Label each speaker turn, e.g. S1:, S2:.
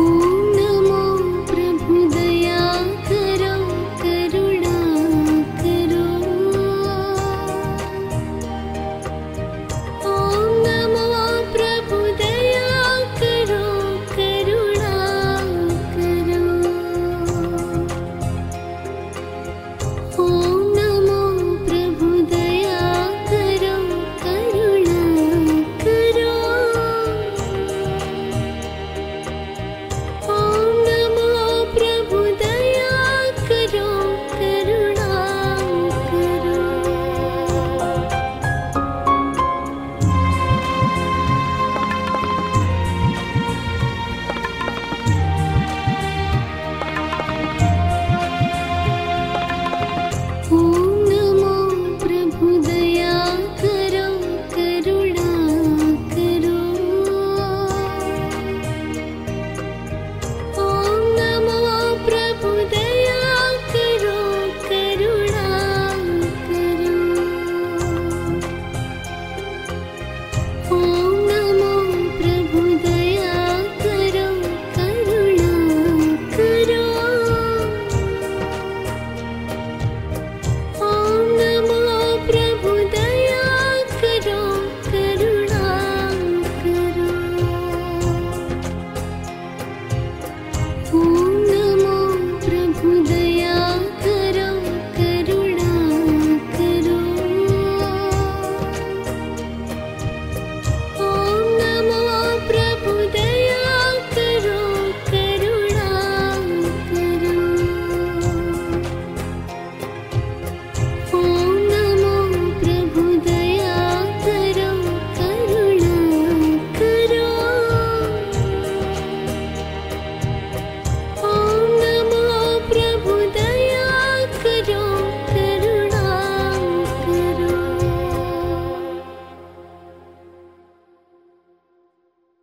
S1: 无语。